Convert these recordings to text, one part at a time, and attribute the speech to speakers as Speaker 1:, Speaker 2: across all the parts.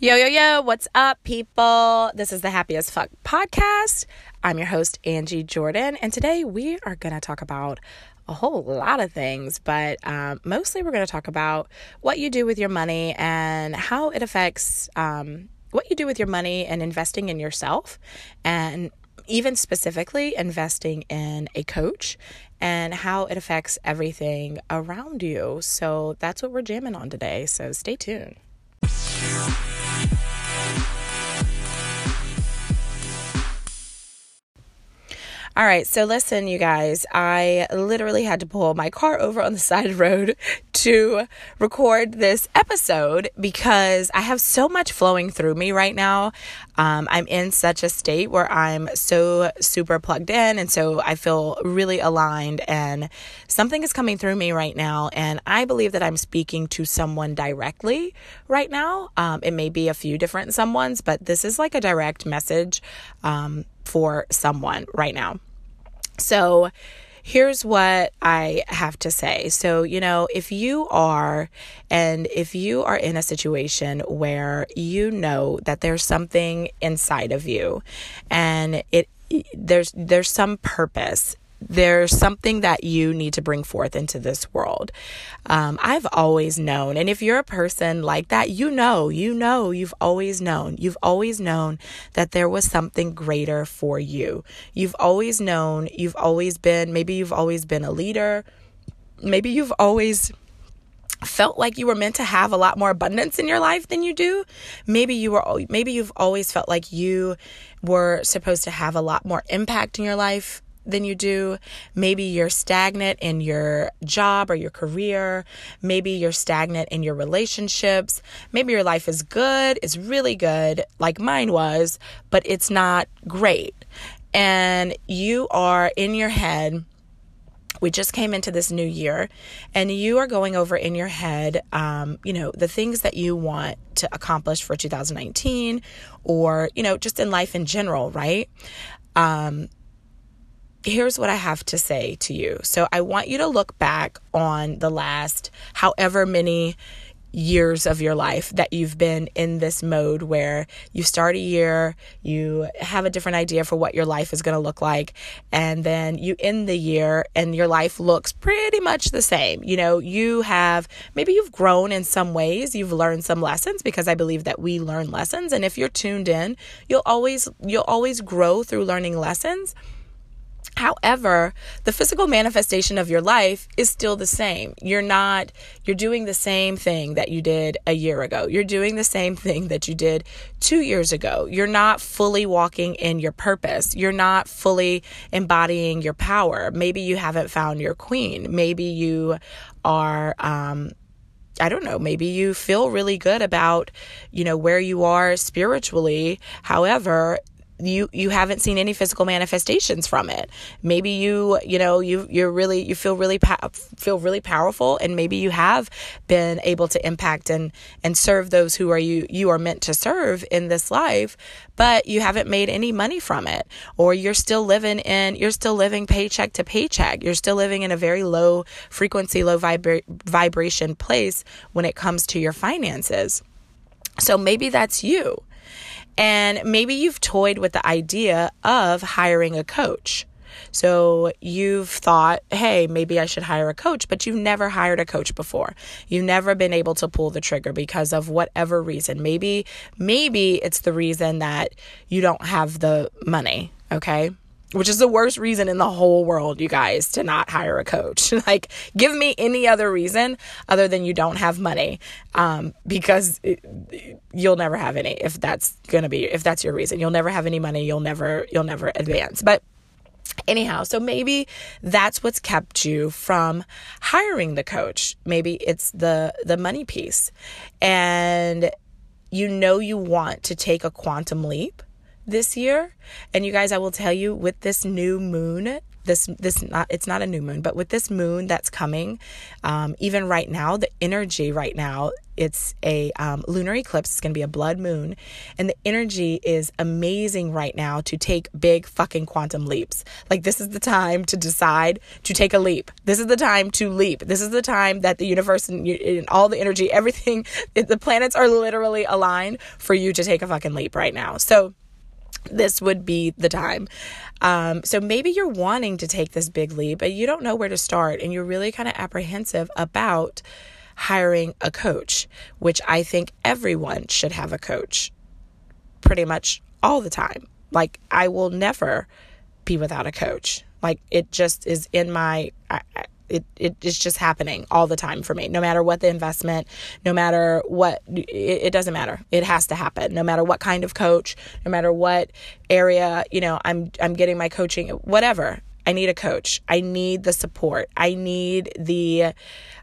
Speaker 1: Yo, yo, yo, what's up, people? This is the Happiest Fuck podcast. I'm your host, Angie Jordan, and today we are going to talk about a whole lot of things, but um, mostly we're going to talk about what you do with your money and how it affects um, what you do with your money and investing in yourself, and even specifically investing in a coach and how it affects everything around you. So that's what we're jamming on today. So stay tuned. All right, so listen, you guys, I literally had to pull my car over on the side of the road to record this episode because I have so much flowing through me right now. Um, I'm in such a state where I'm so super plugged in, and so I feel really aligned, and something is coming through me right now. And I believe that I'm speaking to someone directly right now. Um, it may be a few different someones, but this is like a direct message um, for someone right now. So, here's what I have to say. So, you know, if you are, and if you are in a situation where you know that there's something inside of you and it, there's there's some purpose there's something that you need to bring forth into this world. Um, I've always known, and if you're a person like that, you know, you know, you've always known, you've always known that there was something greater for you. You've always known, you've always been, maybe you've always been a leader, maybe you've always felt like you were meant to have a lot more abundance in your life than you do maybe you were maybe you've always felt like you were supposed to have a lot more impact in your life than you do. Maybe you're stagnant in your job or your career. Maybe you're stagnant in your relationships. Maybe your life is good, it's really good, like mine was, but it's not great. And you are in your head. We just came into this new year, and you are going over in your head, um, you know, the things that you want to accomplish for 2019 or, you know, just in life in general, right? Um, here's what I have to say to you. So I want you to look back on the last however many years of your life that you've been in this mode where you start a year, you have a different idea for what your life is going to look like, and then you end the year and your life looks pretty much the same. You know, you have maybe you've grown in some ways, you've learned some lessons because I believe that we learn lessons and if you're tuned in, you'll always you'll always grow through learning lessons. However, the physical manifestation of your life is still the same. You're not, you're doing the same thing that you did a year ago. You're doing the same thing that you did two years ago. You're not fully walking in your purpose. You're not fully embodying your power. Maybe you haven't found your queen. Maybe you are, um, I don't know, maybe you feel really good about, you know, where you are spiritually. However, you you haven't seen any physical manifestations from it. Maybe you you know you you're really you feel really feel really powerful and maybe you have been able to impact and and serve those who are you you are meant to serve in this life but you haven't made any money from it or you're still living in you're still living paycheck to paycheck. You're still living in a very low frequency low vibra- vibration place when it comes to your finances. So maybe that's you and maybe you've toyed with the idea of hiring a coach. So you've thought, hey, maybe I should hire a coach, but you've never hired a coach before. You've never been able to pull the trigger because of whatever reason. Maybe, maybe it's the reason that you don't have the money. Okay which is the worst reason in the whole world, you guys, to not hire a coach. like, give me any other reason other than you don't have money, um, because it, you'll never have any. If that's gonna be, if that's your reason, you'll never have any money. You'll never, you'll never advance. But anyhow, so maybe that's what's kept you from hiring the coach. Maybe it's the the money piece, and you know you want to take a quantum leap this year. And you guys, I will tell you with this new moon, this this not it's not a new moon, but with this moon that's coming, um, even right now, the energy right now it's a um, lunar eclipse. It's going to be a blood moon. And the energy is amazing right now to take big fucking quantum leaps. Like, this is the time to decide to take a leap. This is the time to leap. This is the time that the universe and, and all the energy, everything, the planets are literally aligned for you to take a fucking leap right now. So, this would be the time. Um, so maybe you're wanting to take this big leap, but you don't know where to start, and you're really kind of apprehensive about hiring a coach, which I think everyone should have a coach pretty much all the time. Like, I will never be without a coach. Like, it just is in my. I, it, it is just happening all the time for me. No matter what the investment no matter what it, it, doesn't matter. It has to happen. No matter what kind of coach no matter what area you know i'm i'm getting my coaching whatever. I need a coach. I need the support. I need the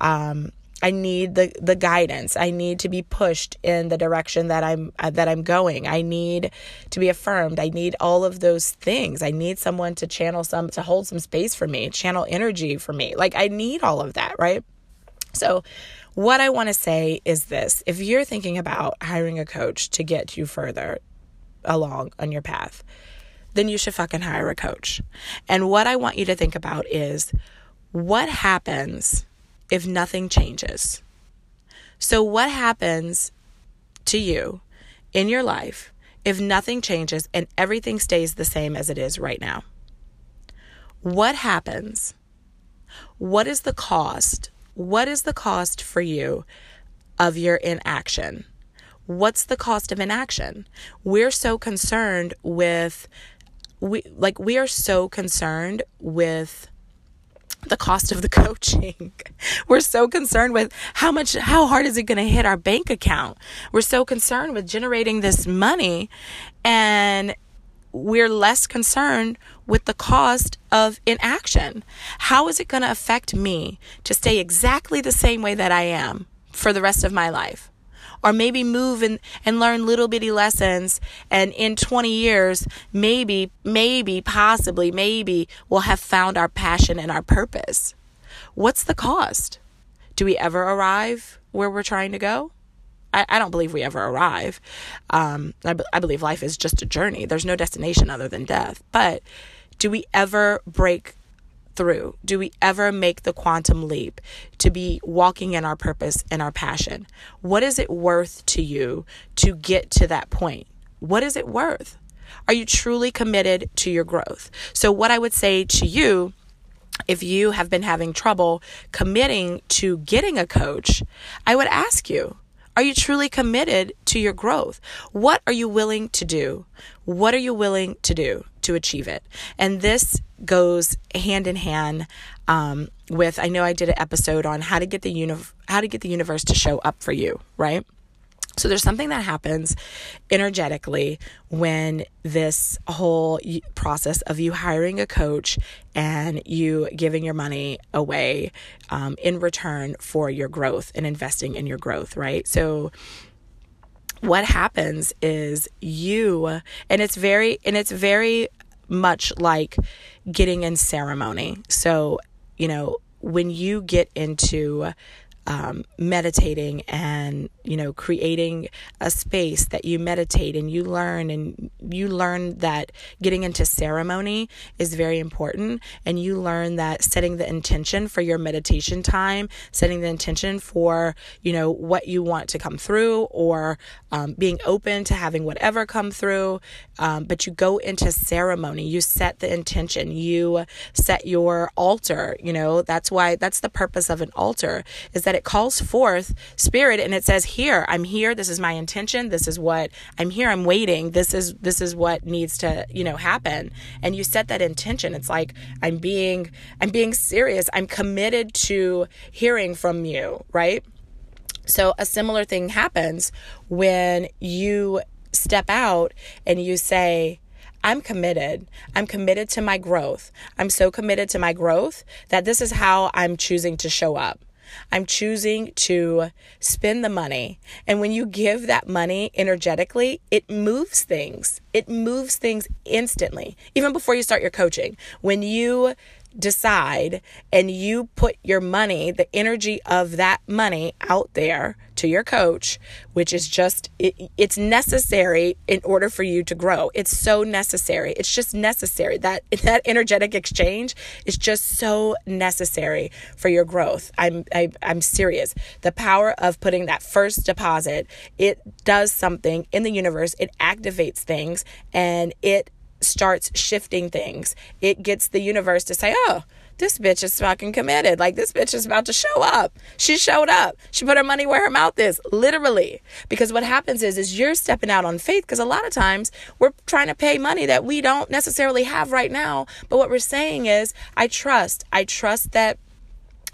Speaker 1: um I need the the guidance. I need to be pushed in the direction that I'm uh, that I'm going. I need to be affirmed. I need all of those things. I need someone to channel some to hold some space for me, channel energy for me. Like I need all of that, right? So what I want to say is this. If you're thinking about hiring a coach to get you further along on your path, then you should fucking hire a coach. And what I want you to think about is what happens if nothing changes. So, what happens to you in your life if nothing changes and everything stays the same as it is right now? What happens? What is the cost? What is the cost for you of your inaction? What's the cost of inaction? We're so concerned with we like we are so concerned with the cost of the coaching. We're so concerned with how much, how hard is it going to hit our bank account? We're so concerned with generating this money and we're less concerned with the cost of inaction. How is it going to affect me to stay exactly the same way that I am for the rest of my life? Or maybe move and, and learn little bitty lessons. And in 20 years, maybe, maybe, possibly, maybe we'll have found our passion and our purpose. What's the cost? Do we ever arrive where we're trying to go? I, I don't believe we ever arrive. Um, I, I believe life is just a journey. There's no destination other than death. But do we ever break through? Do we ever make the quantum leap to be walking in our purpose and our passion? What is it worth to you to get to that point? What is it worth? Are you truly committed to your growth? So, what I would say to you, if you have been having trouble committing to getting a coach, I would ask you, are you truly committed to your growth? What are you willing to do? What are you willing to do to achieve it? And this goes hand in hand um, with. I know I did an episode on how to get the uni- how to get the universe to show up for you, right? So there's something that happens energetically when this whole process of you hiring a coach and you giving your money away um, in return for your growth and investing in your growth, right? So what happens is you and it's very and it's very much like getting in ceremony. So, you know, when you get into um, meditating and you know creating a space that you meditate and you learn and you learn that getting into ceremony is very important. And you learn that setting the intention for your meditation time setting the intention for you know what you want to come through or um, being open to having whatever come through. Um, but you go into ceremony. You set the intention. You set your altar. You know that's why that's the purpose of an altar is that it calls forth spirit and it says here i'm here. This is my intention. This is what i'm here. I'm waiting. This is this is what needs to you know happen. And you set that intention. It's like i'm being i'm being serious. I'm committed to hearing from you right? So a similar thing happens when you step out and you say I'm committed. I'm committed to my growth. I'm so committed to my growth that this is how I'm choosing to show up. I'm choosing to spend the money. And when you give that money energetically, it moves things. It moves things instantly, even before you start your coaching. When you decide and you put your money, the energy of that money out there to your coach, which is just, it, it's necessary in order for you to grow. It's so necessary. It's just necessary. That, that energetic exchange is just so necessary for your growth. I'm, I, I'm serious. The power of putting that first deposit, it does something in the universe. It activates things and it starts shifting things. It gets the universe to say, oh, this bitch is fucking committed. Like this bitch is about to show up. She showed up. She put her money where her mouth is, literally. Because what happens is is you're stepping out on faith because a lot of times we're trying to pay money that we don't necessarily have right now, but what we're saying is I trust. I trust that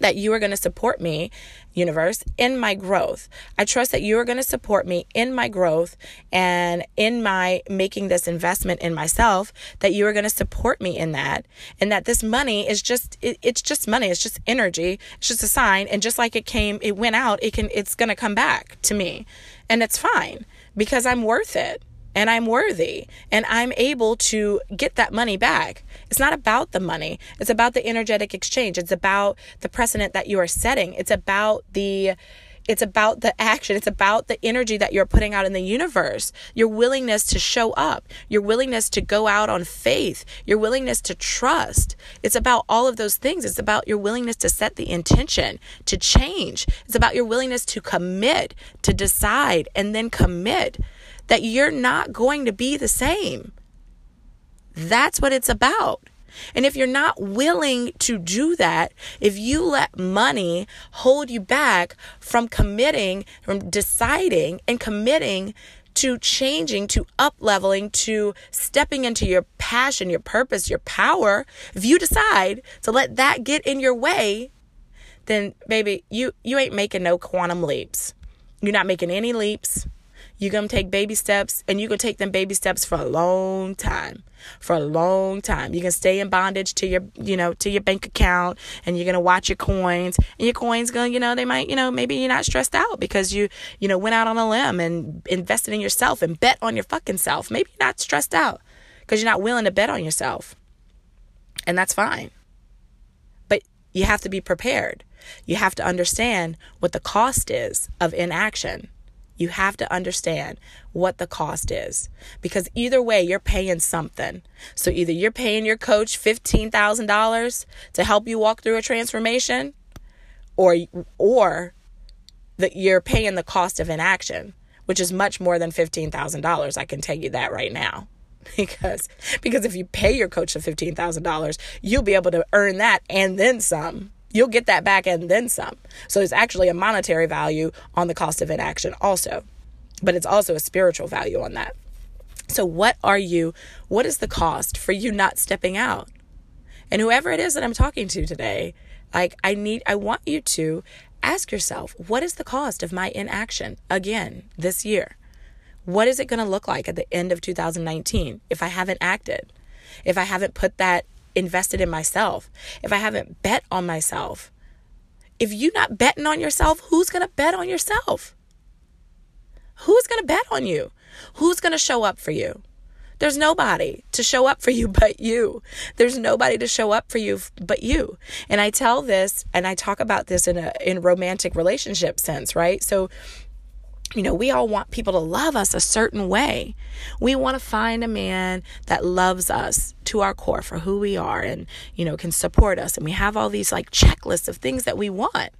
Speaker 1: that you are going to support me, universe, in my growth. I trust that you are going to support me in my growth and in my making this investment in myself, that you are going to support me in that. And that this money is just, it, it's just money. It's just energy. It's just a sign. And just like it came, it went out, it can, it's going to come back to me. And it's fine because I'm worth it and I'm worthy and I'm able to get that money back. It's not about the money. It's about the energetic exchange. It's about the precedent that you are setting. It's about the it's about the action. It's about the energy that you're putting out in the universe. Your willingness to show up, your willingness to go out on faith, your willingness to trust. It's about all of those things. It's about your willingness to set the intention, to change. It's about your willingness to commit, to decide, and then commit that you're not going to be the same. That's what it's about. And if you're not willing to do that, if you let money hold you back from committing, from deciding and committing to changing, to up leveling, to stepping into your passion, your purpose, your power, if you decide to let that get in your way, then baby, you you ain't making no quantum leaps. You're not making any leaps. You're going to take baby steps and you can take them baby steps for a long time. For a long time. You can stay in bondage to your, you know, to your bank account and you're going to watch your coins and your coins gonna, you know, they might, you know, maybe you're not stressed out because you, you know, went out on a limb and invested in yourself and bet on your fucking self. Maybe you're not stressed out because you're not willing to bet on yourself. And that's fine. But you have to be prepared. You have to understand what the cost is of inaction you have to understand what the cost is because either way, you're paying something. So either you're paying your coach $15,000 to help you walk through a transformation or, or that you're paying the cost of inaction, which is much more than $15,000. I can tell you that right now. Because because if you pay your coach the $15,000, you'll be able to earn that and then some you'll get that back and then some. So it's actually a monetary value on the cost of inaction also, but it's also a spiritual value on that. So, what are you, what is the cost for you not stepping out? And whoever it is that I'm talking to today, like, I need, I want you to ask yourself, what is the cost of my inaction again this year? What is it going to look like at the end of 2019 if I haven't acted? If I haven't put that invested in myself, if I haven't bet on myself, if you're not betting on yourself, who's going to bet on yourself? Who's going to bet on you? Who's going to show up for you? There's nobody to show up for you but you. There's nobody to show up for you but you. And I tell this and I talk about this in a in romantic relationship sense, right? So you know, we all want people to love us a certain way. We want to find a man that loves us to our core for who we are and, you know, can support us. And we have all these like checklists of things that we want.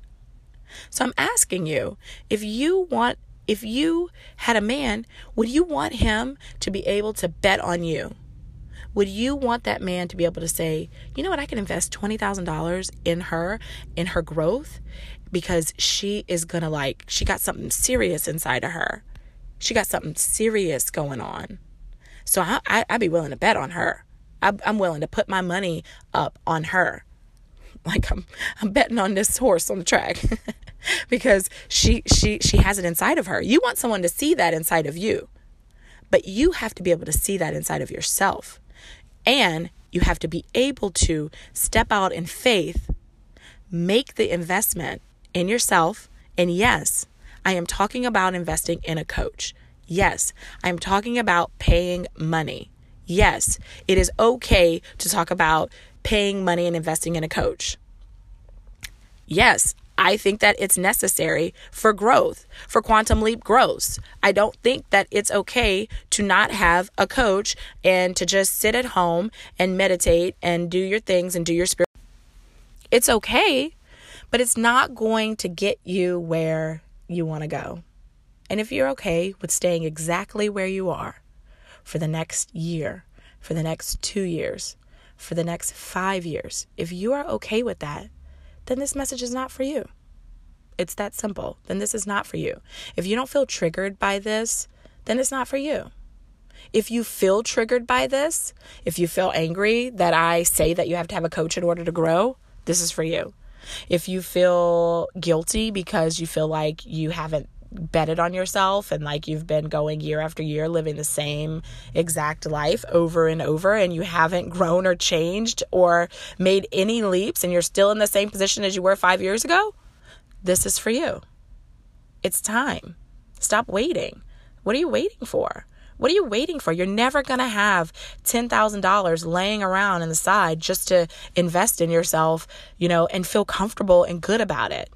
Speaker 1: So I'm asking you if you want, if you had a man, would you want him to be able to bet on you? Would you want that man to be able to say, you know what, I can invest $20,000 in her, in her growth, because she is gonna like, she got something serious inside of her. She got something serious going on. So I, I, would be willing to bet on her. I, I'm willing to put my money up on her. Like I'm, I'm betting on this horse on the track because she, she, she has it inside of her. You want someone to see that inside of you, but you have to be able to see that inside of yourself. And you have to be able to step out in faith, make the investment, in yourself. And yes, I am talking about investing in a coach. Yes, I'm talking about paying money. Yes, it is okay to talk about paying money and investing in a coach. Yes, I think that it's necessary for growth, for quantum leap growth. I don't think that it's okay to not have a coach and to just sit at home and meditate and do your things and do your spirit. It's okay, but it's not going to get you where you want to go. And if you're okay with staying exactly where you are for the next year, for the next two years, for the next five years, if you are okay with that, then this message is not for you. It's that simple. Then this is not for you. If you don't feel triggered by this, then it's not for you. If you feel triggered by this, if you feel angry that I say that you have to have a coach in order to grow, this is for you. If you feel guilty because you feel like you haven't betted on yourself and like you've been going year after year living the same exact life over and over and you haven't grown or changed or made any leaps and you're still in the same position as you were 5 years ago, this is for you. It's time. Stop waiting. What are you waiting for? What are you waiting for? You're never going to have $10,000 laying around in the side just to invest in yourself, you know, and feel comfortable and good about it.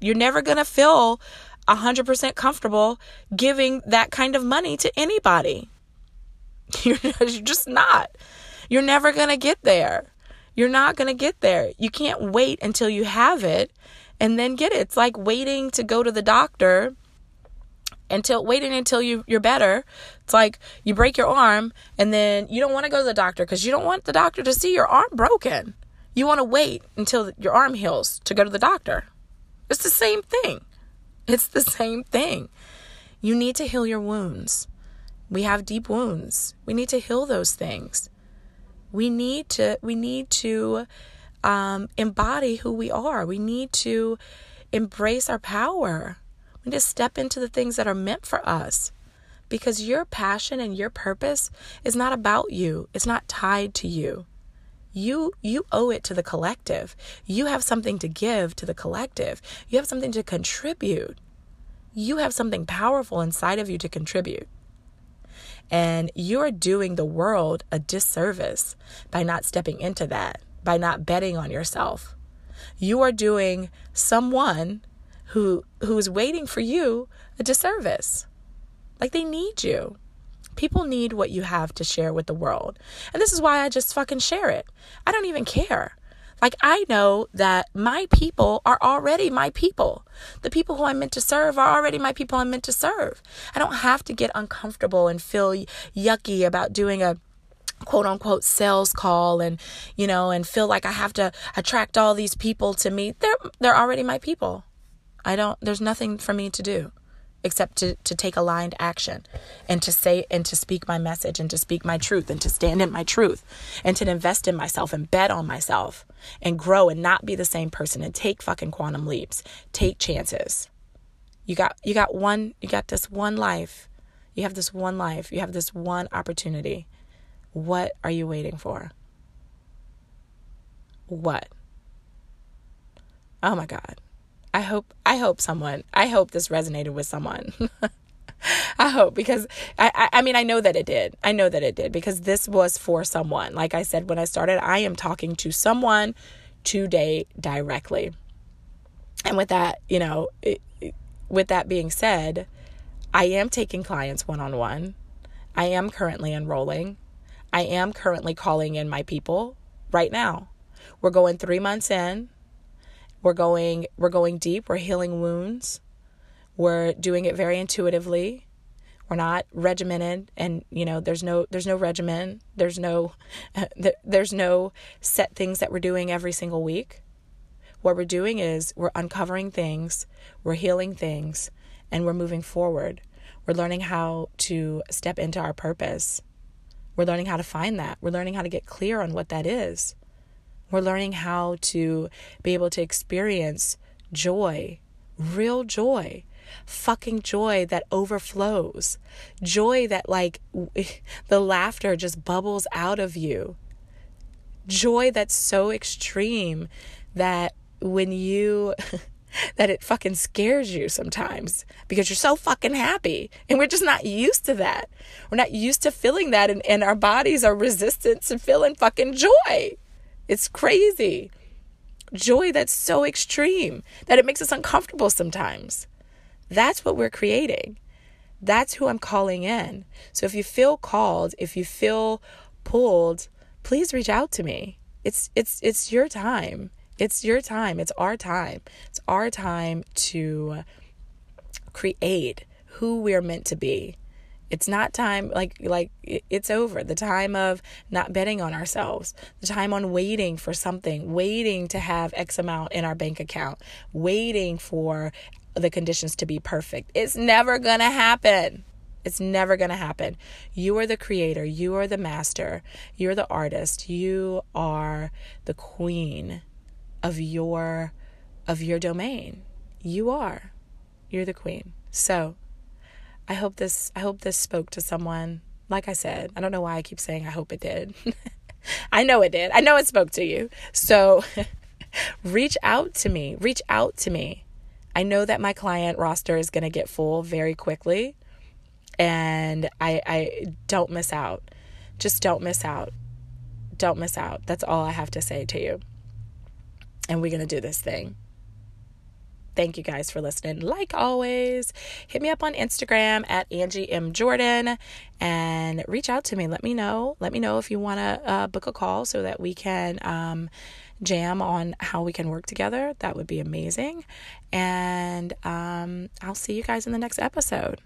Speaker 1: You're never going to feel 100% comfortable giving that kind of money to anybody. You're, just not. You're never going to get there. You're not going to get there. You can't wait until you have it and then get it. It's like waiting to go to the doctor until waiting until you you're better. It's like you break your arm and then you don't want to go to the doctor cuz you don't want the doctor to see your arm broken. You want to wait until your arm heals to go to the doctor. It's the same thing. It's the same thing. You need to heal your wounds. We have deep wounds. We need to heal those things. We need to we need to um, embody who we are. We need to embrace our power. We need to step into the things that are meant for us because your passion and your purpose is not about you. It's not tied to you. You you owe it to the collective. You have something to give to the collective. You have something to contribute. You have something powerful inside of you to contribute. And you're doing the world a disservice by not stepping into that, by not betting on yourself. You are doing someone who who is waiting for you a disservice. Like they need you. People need what you have to share with the world. And this is why I just fucking share it. I don't even care. Like, I know that my people are already my people. The people who I'm meant to serve are already my people I'm meant to serve. I don't have to get uncomfortable and feel yucky about doing a quote unquote sales call and you know and feel like I have to attract all these people to me they're they're already my people I don't there's nothing for me to do except to, to take aligned action and to say and to speak my message and to speak my truth and to stand in my truth and to invest in myself and bet on myself and grow and not be the same person and take fucking quantum leaps. Take chances. You got you got one you got this one life. You have this one life. You have this one opportunity. What are you waiting for? What? Oh my god I hope I hope someone I hope this resonated with someone. I hope because I, I, I mean I know that it did. I know that it did because this was for someone. Like I said when I started, I am talking to someone today directly. And with that, you know, it, with that being said, I am taking clients one on one. I am currently enrolling. I am currently calling in my people right now. We're going 3 months in. We're going we're going deep, we're healing wounds. We're doing it very intuitively. We're not regimented and you know there's no there's no regimen. There's no there's no set things that we're doing every single week. What we're doing is we're uncovering things, we're healing things, and we're moving forward. We're learning how to step into our purpose. We're learning how to find that. We're learning how to get clear on what that is. We're learning how to be able to experience joy, real joy, fucking joy that overflows, joy that, like, the laughter just bubbles out of you, joy that's so extreme that when you. that it fucking scares you sometimes because you're so fucking happy. And we're just not used to that. We're not used to feeling that, and, and our bodies are resistant to feeling fucking joy. It's crazy. Joy that's so extreme that it makes us uncomfortable sometimes. That's what we're creating. That's who I'm calling in. So if you feel called, if you feel pulled, please reach out to me. It's it's it's your time. It's your time. It's our time. It's our time to create who we're meant to be. It's not time like like it's over. The time of not betting on ourselves. The time on waiting for something, waiting to have X amount in our bank account, waiting for the conditions to be perfect. It's never going to happen. It's never going to happen. You are the creator, you are the master, you're the artist, you are the queen of your of your domain. You are. You're the queen. So, I hope this I hope this spoke to someone. Like I said, I don't know why I keep saying I hope it did. I know it did. I know it spoke to you. So reach out to me. Reach out to me. I know that my client roster is going to get full very quickly and I I don't miss out. Just don't miss out. Don't miss out. That's all I have to say to you. And we're going to do this thing. Thank you guys for listening. Like always, hit me up on Instagram at Angie M. Jordan and reach out to me. Let me know. Let me know if you want to uh, book a call so that we can um, jam on how we can work together. That would be amazing. And um, I'll see you guys in the next episode.